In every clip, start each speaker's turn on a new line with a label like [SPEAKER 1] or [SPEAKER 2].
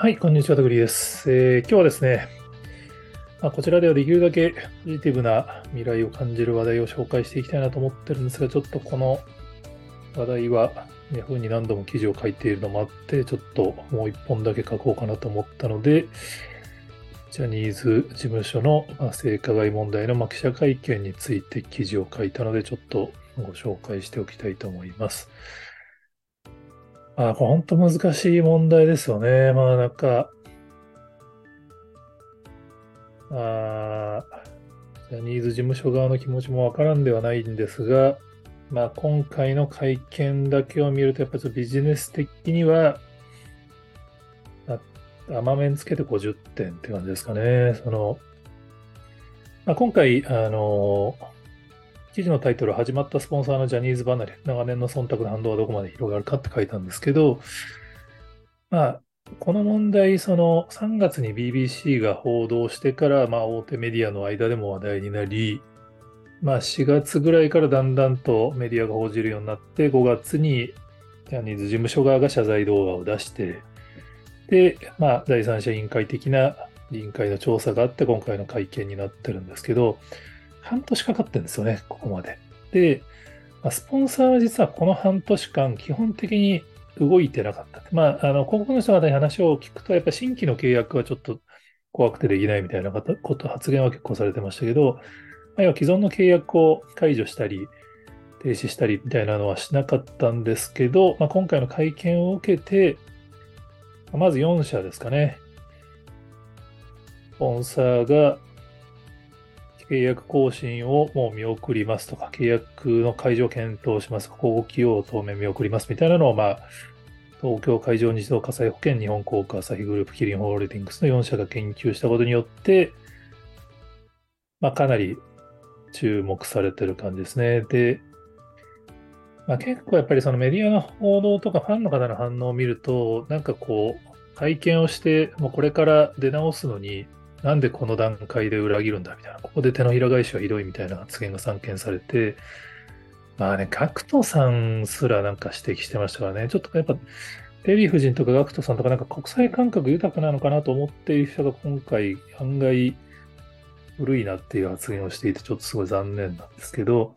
[SPEAKER 1] はい、こんにちは、たぐりです。えー、今日はですね、ま、こちらではできるだけポジティブな未来を感じる話題を紹介していきたいなと思ってるんですが、ちょっとこの話題はね、本に何度も記事を書いているのもあって、ちょっともう一本だけ書こうかなと思ったので、ジャニーズ事務所の性加害問題の記者会見について記事を書いたので、ちょっとご紹介しておきたいと思います。あ、これ本当難しい問題ですよね。まあなんか、あジャニーズ事務所側の気持ちもわからんではないんですが、まあ今回の会見だけを見ると、やっぱりビジネス的には、甘めにつけて50点って感じですかね。その、まあ、今回、あの、記事のタイトル、始まったスポンサーのジャニーズ離れ、長年の忖度の反動はどこまで広がるかって書いたんですけど、まあ、この問題、その3月に BBC が報道してから、まあ、大手メディアの間でも話題になり、まあ、4月ぐらいからだんだんとメディアが報じるようになって、5月にジャニーズ事務所側が謝罪動画を出して、で、まあ、第三者委員会的な委員会の調査があって、今回の会見になってるんですけど、半年かかってるんですよね、ここまで。で、まあ、スポンサーは実はこの半年間、基本的に動いてなかった。まあ、あの、広告の人方に話を聞くと、やっぱ新規の契約はちょっと怖くてできないみたいなこと発言は結構されてましたけど、まあ、要は既存の契約を解除したり、停止したりみたいなのはしなかったんですけど、まあ、今回の会見を受けて、まず4社ですかね。スポンサーが契約更新をもう見送りますとか、契約の解除を検討します。後期を当面見送りますみたいなのを、まあ、東京海上日動火災保険、日本航空、朝日グループ、キリンホールディングスの4社が研究したことによって、まあ、かなり注目されてる感じですね。で、まあ、結構やっぱりそのメディアの報道とかファンの方の反応を見ると、なんかこう、会見をして、もうこれから出直すのに、なんでこの段階で裏切るんだみたいな、ここで手のひら返しはひどいみたいな発言が散見されて、まあね、ガクトさんすらなんか指摘してましたからね、ちょっとやっぱ、デヴィ夫人とかガクトさんとかなんか国際感覚豊かなのかなと思っている人が今回案外古いなっていう発言をしていて、ちょっとすごい残念なんですけど、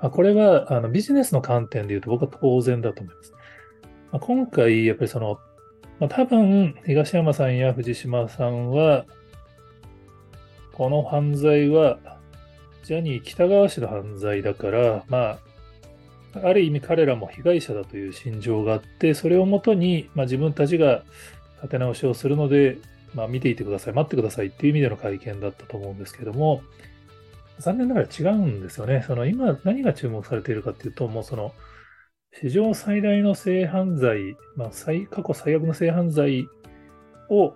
[SPEAKER 1] まあ、これはあのビジネスの観点で言うと僕は当然だと思います。まあ、今回、やっぱりその、まあ、多分東山さんや藤島さんは、この犯罪はジャニー喜多川氏の犯罪だから、まあ、ある意味彼らも被害者だという心情があって、それをもとに、まあ、自分たちが立て直しをするので、まあ、見ていてください、待ってくださいっていう意味での会見だったと思うんですけども、残念ながら違うんですよね。その今何が注目されているかっていうと、もうその史上最大の性犯罪、まあ、最過去最悪の性犯罪を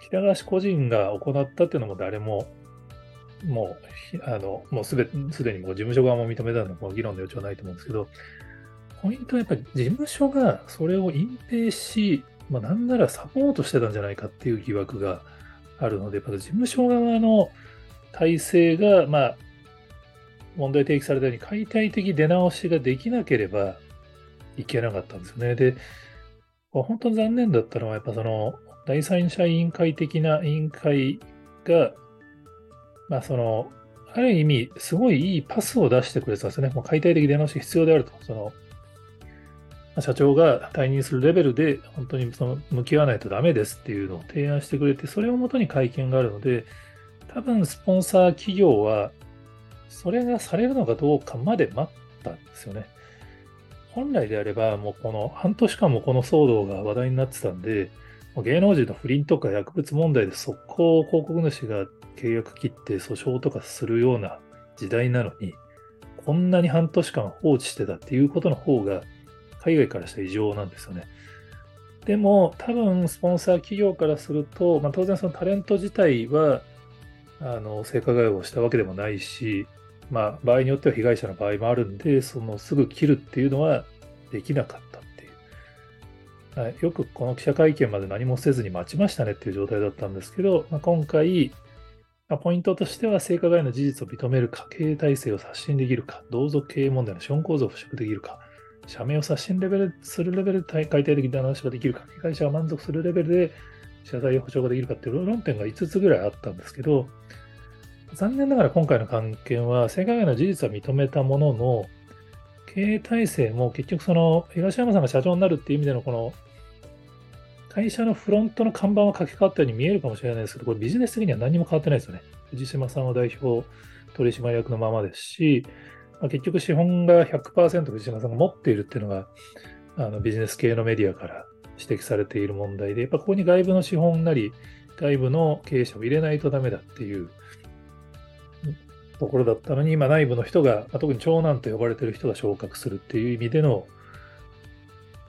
[SPEAKER 1] 北川氏個人が行ったっていうのも誰ももう、あの、もうすべ、すでにもう事務所側も認めたの、も議論の余地はないと思うんですけど、ポイントはやっぱり事務所がそれを隠蔽し、まあ、なんならサポートしてたんじゃないかっていう疑惑があるので、やっぱ事務所側の体制が、まあ、問題提起されたように解体的出直しができなければいけなかったんですよね。で、本当に残念だったのは、やっぱその、第三者委員会的な委員会が、まあその、ある意味、すごいいいパスを出してくれてたんですね。もう解体的出直し必要であると。その、社長が退任するレベルで、本当にその向き合わないとダメですっていうのを提案してくれて、それをもとに会見があるので、多分スポンサー企業は、それがされるのかどうかまで待ったんですよね。本来であれば、もうこの半年間もこの騒動が話題になってたんで、芸能人の不倫とか薬物問題で速攻広告主が契約切って訴訟とかするような時代なのに、こんなに半年間放置してたっていうことの方が、海外からしたら異常なんですよね。でも、多分、スポンサー企業からすると、まあ、当然そのタレント自体は、あの、性加害をしたわけでもないし、まあ、場合によっては被害者の場合もあるんで、そのすぐ切るっていうのはできなかった。よくこの記者会見まで何もせずに待ちましたねっていう状態だったんですけど、まあ、今回、まあ、ポイントとしては性加害の事実を認めるか、経営体制を刷新できるか、同族経営問題の資本構造を払拭できるか、社名を刷新レベルするレベルで解体的な話ができるか、被害者が満足するレベルで謝罪保障ができるかっていう論点が5つぐらいあったんですけど、残念ながら今回の関係は、性加害の事実は認めたものの、経営体制も結局その東山さんが社長になるっていう意味でのこの会社のフロントの看板は書き換わったように見えるかもしれないですけど、これビジネス的には何も変わってないですよね。藤島さんは代表取締役のままですし、まあ、結局資本が100%藤島さんが持っているっていうのがあのビジネス系のメディアから指摘されている問題で、やっぱここに外部の資本なり、外部の経営者を入れないとダメだっていうところだったのに、今内部の人が、まあ、特に長男と呼ばれてる人が昇格するっていう意味での、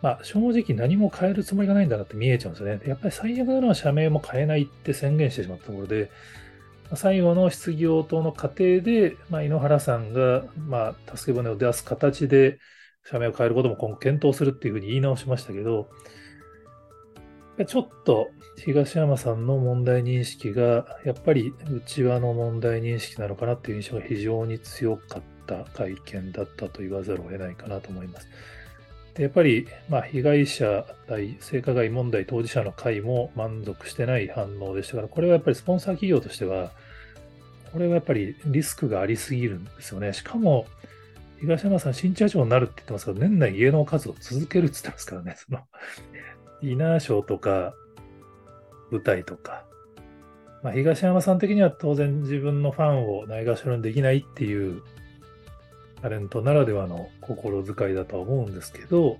[SPEAKER 1] まあ、正直何も変えるつもりがないんだなって見えちゃうんですよね。やっぱり最悪なのは社名も変えないって宣言してしまったところで、最後の質疑応答の過程で、まあ、井ノ原さんが、まあ、助け舟を出す形で、社名を変えることも今後検討するっていうふうに言い直しましたけど、ちょっと東山さんの問題認識が、やっぱり内輪の問題認識なのかなっていう印象が非常に強かった会見だったと言わざるを得ないかなと思います。でやっぱり、ま、被害者対性加害問題当事者の会も満足してない反応でしたから、これはやっぱりスポンサー企業としては、これはやっぱりリスクがありすぎるんですよね。しかも、東山さん、新社長になるって言ってますけど、年内家の数を続けるって言ってますからね。そのディナーショーとか、舞台とか、まあ、東山さん的には当然自分のファンをないがしろにできないっていうタレントならではの心遣いだとは思うんですけど、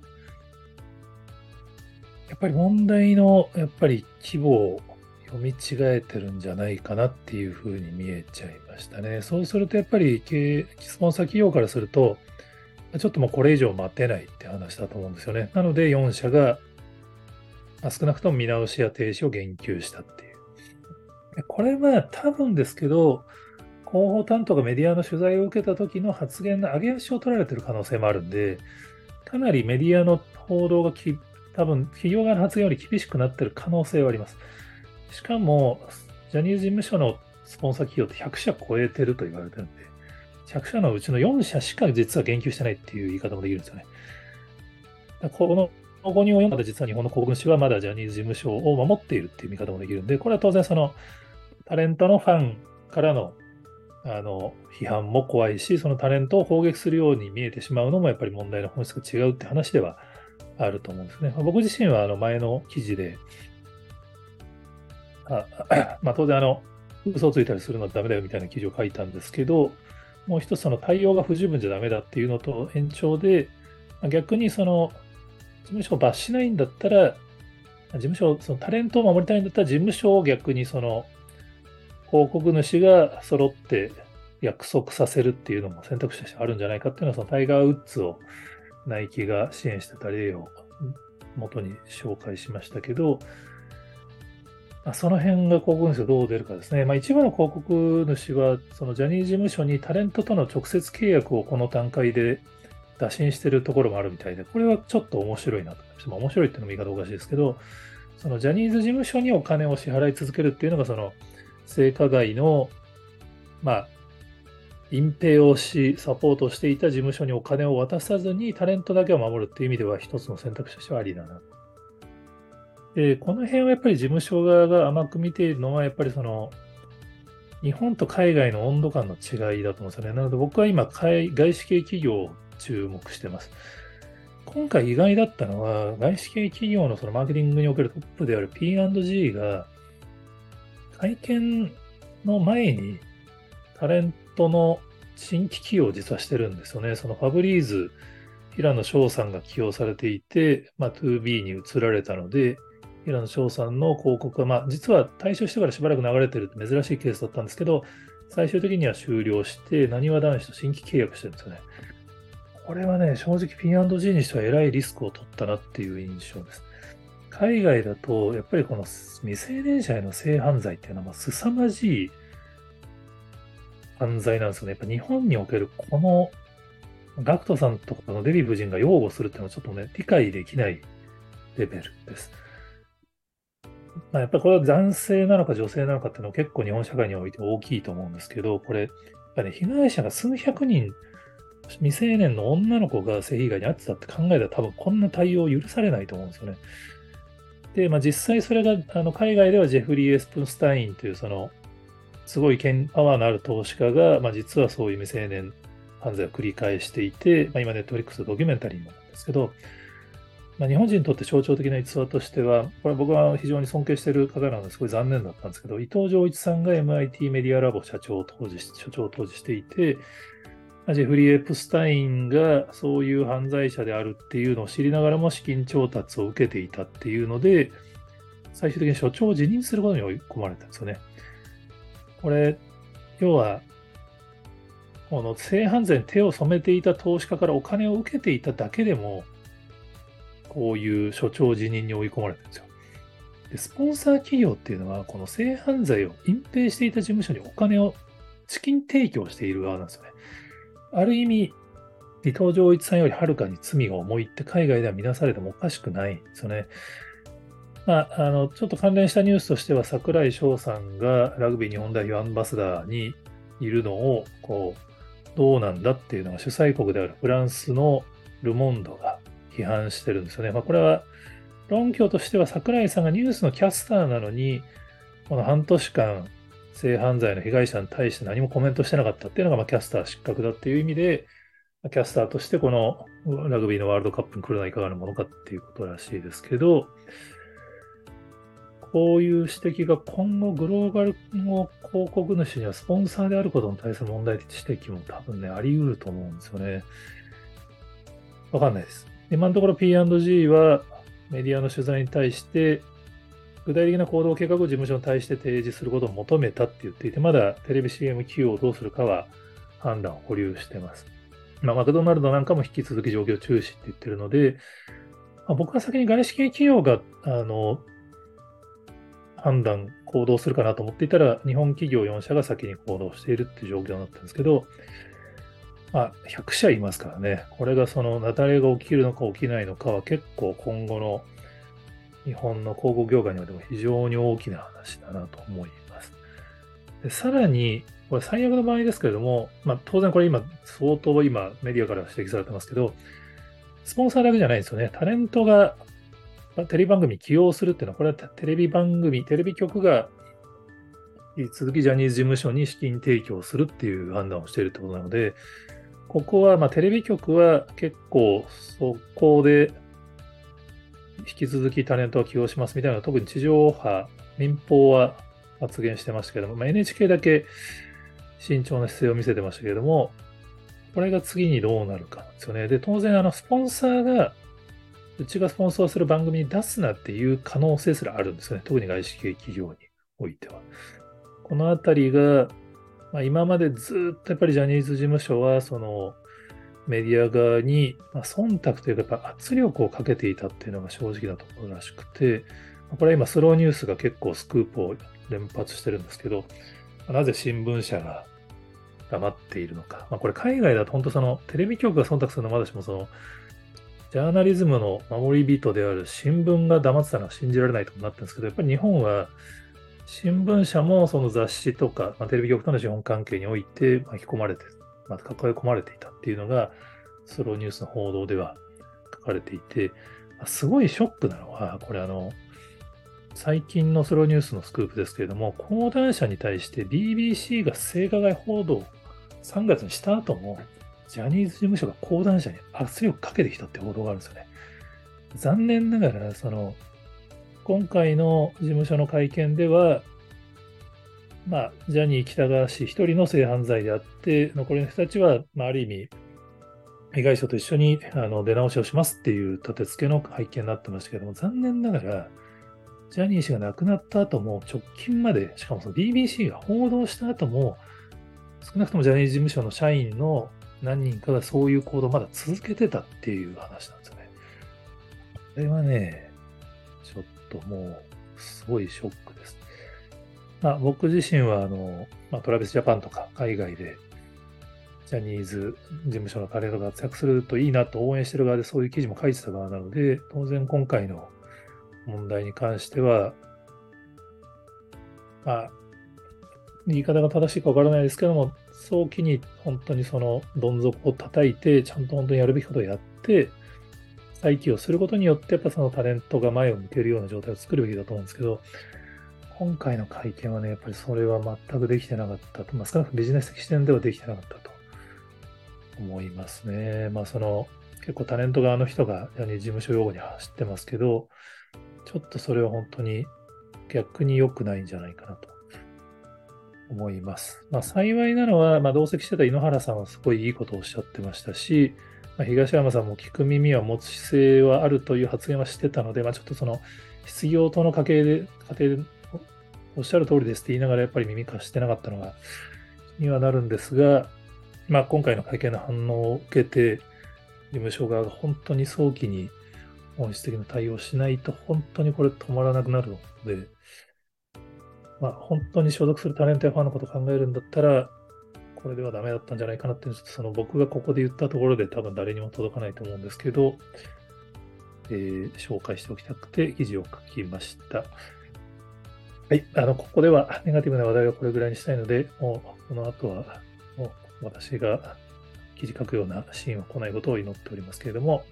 [SPEAKER 1] やっぱり問題のやっぱり規模を読み違えてるんじゃないかなっていうふうに見えちゃいましたね。そうするとやっぱりスポンサー企業からすると、ちょっともうこれ以上待てないって話だと思うんですよね。なので4社がま少なくとも見直しや停止を言及したっていう。これは多分ですけど、広報担当がメディアの取材を受けた時の発言の上げ足を取られてる可能性もあるんで、かなりメディアの報道がき多分企業側の発言より厳しくなってる可能性はあります。しかも、ジャニーズ事務所のスポンサー企業って100社超えてると言われてるんで、100社のうちの4社しか実は言及してないっていう言い方もできるんですよね。このここに及んだ実は日本の国主はまだジャニーズ事務所を守っているっていう見方もできるんで、これは当然そのタレントのファンからのあの批判も怖いし、そのタレントを攻撃するように見えてしまうのもやっぱり問題の本質が違うって話ではあると思うんですね。僕自身はあの前の記事で、あ まあ、当然あの、嘘をついたりするのはダメだよみたいな記事を書いたんですけど、もう一つその対応が不十分じゃダメだっていうのと延長で、逆にその事務所を罰しないんだったら、事務所、そのタレントを守りたいんだったら、事務所を逆にその広告主が揃って約束させるっていうのも選択肢としてあるんじゃないかっていうのは、そのタイガー・ウッズをナイキが支援してた例を元に紹介しましたけど、まあ、その辺が広告主がどう出るかですね。まあ、一部の広告主は、そのジャニーズ事務所にタレントとの直接契約をこの段階で打診してるところもあるみたいで、これはちょっと面白いなと思いました。まあ、面白いっていうのも言い方おかしいですけど、そのジャニーズ事務所にお金を支払い続けるっていうのが、その性加害の、まあ、隠蔽をし、サポートしていた事務所にお金を渡さずにタレントだけを守るっていう意味では一つの選択肢としてはありだな。で、この辺はやっぱり事務所側が甘く見ているのは、やっぱりその、日本と海外の温度感の違いだと思うんですよね。なので僕は今、外資系企業注目してます。今回意外だったのは、外資系企業のそのマーケティングにおけるトップである P&G が、会見の前にタレントの新規起用を実はしてるんですよね。そのファブリーズ、平野翔さんが起用されていて、まあ、2B に移られたので、平野翔さんの広告は、まあ、実は退所してからしばらく流れてるって珍しいケースだったんですけど、最終的には終了して、なにわ男子と新規契約してるんですよね。これはね、正直 P&G にしてはえらいリスクを取ったなっていう印象です。海外だと、やっぱりこの未成年者への性犯罪っていうのは、凄まじい犯罪なんですよね。やっぱ日本におけるこの、ガクトさんとかのデヴィ夫人が擁護するっていうのはちょっとね、理解できないレベルです。まあ、やっぱりこれは男性なのか女性なのかっていうのは結構日本社会において大きいと思うんですけど、これ、やっぱね、被害者が数百人未成年の女の子が性被害に遭ってたって考えたら多分こんな対応許されないと思うんですよね。で、まあ、実際それがあの海外ではジェフリー・エスプンスタインというそのすごいパワーのある投資家が、まあ、実はそういう未成年犯罪を繰り返していて、まあ、今ネットフリックスドキュメンタリーなんですけど、まあ、日本人にとって象徴的な逸話としては、これは僕は非常に尊敬している方なのですごい残念だったんですけど、伊藤浄一さんが MIT メディアラボ社長を当時所長を当時していて、ジェフリー・エプスタインがそういう犯罪者であるっていうのを知りながらも資金調達を受けていたっていうので、最終的に所長を辞任することに追い込まれたんですよね。これ、要は、この性犯罪に手を染めていた投資家からお金を受けていただけでも、こういう所長辞任に追い込まれてるんですよ。で、スポンサー企業っていうのは、この性犯罪を隠蔽していた事務所にお金を資金提供している側なんですよね。ある意味、伊藤浄一さんよりはるかに罪が重いって海外では見なされてもおかしくないんですよね。まあ、あのちょっと関連したニュースとしては、櫻井翔さんがラグビー日本代表アンバサダーにいるのをこうどうなんだっていうのが主催国であるフランスのル・モンドが批判してるんですよね。まあ、これは論拠としては櫻井さんがニュースのキャスターなのに、この半年間、性犯罪の被害者に対して何もコメントしてなかったっていうのが、まあ、キャスター失格だっていう意味で、キャスターとしてこのラグビーのワールドカップに来るのはいかがなものかっていうことらしいですけど、こういう指摘が今後グローバルの広告主にはスポンサーであることに対する問題的指摘も多分ね、あり得ると思うんですよね。わかんないです。今のところ P&G はメディアの取材に対して、具体的な行動計画を事務所に対して提示することを求めたって言っていて、まだテレビ CM 起用をどうするかは判断を保留してます。まあ、マクドナルドなんかも引き続き状況中止って言ってるので、まあ、僕は先に外資系企業があの判断、行動するかなと思っていたら、日本企業4社が先に行動しているっていう状況になったんですけど、まあ、100社いますからね、これがその雪崩が起きるのか起きないのかは結構今後の日本の広告業界においても非常に大きな話だなと思います。でさらに、これ最悪の場合ですけれども、まあ、当然これ今、相当今メディアから指摘されてますけど、スポンサーだけじゃないですよね。タレントがテレビ番組起用するっていうのは、これはテレビ番組、テレビ局が引き続きジャニーズ事務所に資金提供するっていう判断をしているってことなので、ここはまテレビ局は結構そこで引き続きタレントを起用しますみたいな、特に地上波、民放は発言してましたけども、まあ、NHK だけ慎重な姿勢を見せてましたけども、これが次にどうなるかですよね。で、当然、あの、スポンサーがうちがスポンサーする番組に出すなっていう可能性すらあるんですよね。特に外資系企業においては。このあたりが、まあ、今までずっとやっぱりジャニーズ事務所は、そのメディア側に、まあ、忖度というか、圧力をかけていたっていうのが正直なところらしくて、これは今、スローニュースが結構スクープを連発してるんですけど、なぜ新聞社が黙っているのか。まあ、これ海外だと本当そのテレビ局が忖度するのはまだしもそのジャーナリズムの守り人である新聞が黙ってたのは信じられないとなってるんですけど、やっぱり日本は新聞社もその雑誌とか、まあ、テレビ局との資本関係において巻き込まれてる、まあ、抱え込まれていたっていうのが、スローニュースの報道では書かれていて、すごいショックなのは、これあの、最近のスローニュースのスクープですけれども、講談社に対して BBC が性加害報道を3月にした後も、ジャニーズ事務所が講談社に圧力をかけてきたって報道があるんですよね。残念ながら、その、今回の事務所の会見では、まあ、ジャニー喜多川氏一人の性犯罪であって、残りの人たちは、まあ、ある意味、被害者と一緒にあの出直しをしますっていう立て付けの会見になってましたけども、残念ながら、ジャニー氏が亡くなった後も、直近まで、しかもその BBC が報道した後も、少なくともジャニーズ事務所の社員の何人かがそういう行動をまだ続けてたっていう話なんですよね。これはね、ちょっともう、すごいショックです。まあ、僕自身は、あの、まあ、トラビスジャパンとか海外で、ジャニーズ事務所のタレントが活躍するといいなと応援してる側でそういう記事も書いてた側なので、当然今回の問題に関しては、まあ、言い方が正しいかわからないですけども、早期に本当にそのどん底を叩いて、ちゃんと本当にやるべきことをやって、再起用することによって、やっぱそのタレントが前を向けるような状態を作るべきだと思うんですけど、今回の会見はね、やっぱりそれは全くできてなかったと、まあ、少なくともビジネス的視点ではできてなかったと思いますね。まあ、その、結構タレント側の人が事務所用語に走ってますけど、ちょっとそれは本当に逆に良くないんじゃないかなと思います。まあ、幸いなのは、まあ、同席してた井ノ原さんはすごいいいことをおっしゃってましたし、まあ、東山さんも聞く耳は持つ姿勢はあるという発言はしてたので、まあ、ちょっとその失業との家計で、家庭でおっしゃる通りですって言いながらやっぱり耳貸してなかったのが気にはなるんですが、まあ、今回の会見の反応を受けて、事務所側が本当に早期に本質的な対応しないと、本当にこれ止まらなくなるので、まあ、本当に所属するタレントやファンのことを考えるんだったら、これではダメだったんじゃないかなっていう、その僕がここで言ったところで多分誰にも届かないと思うんですけど、えー、紹介しておきたくて記事を書きました。はい、あの、ここではネガティブな話題はこれぐらいにしたいので、もうこの後は、もう私が記事書くようなシーンは来ないことを祈っておりますけれども、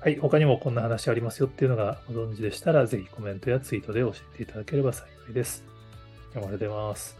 [SPEAKER 1] はい、他にもこんな話ありますよっていうのがご存知でしたら、ぜひコメントやツイートで教えていただければ幸いです。頑張れてます。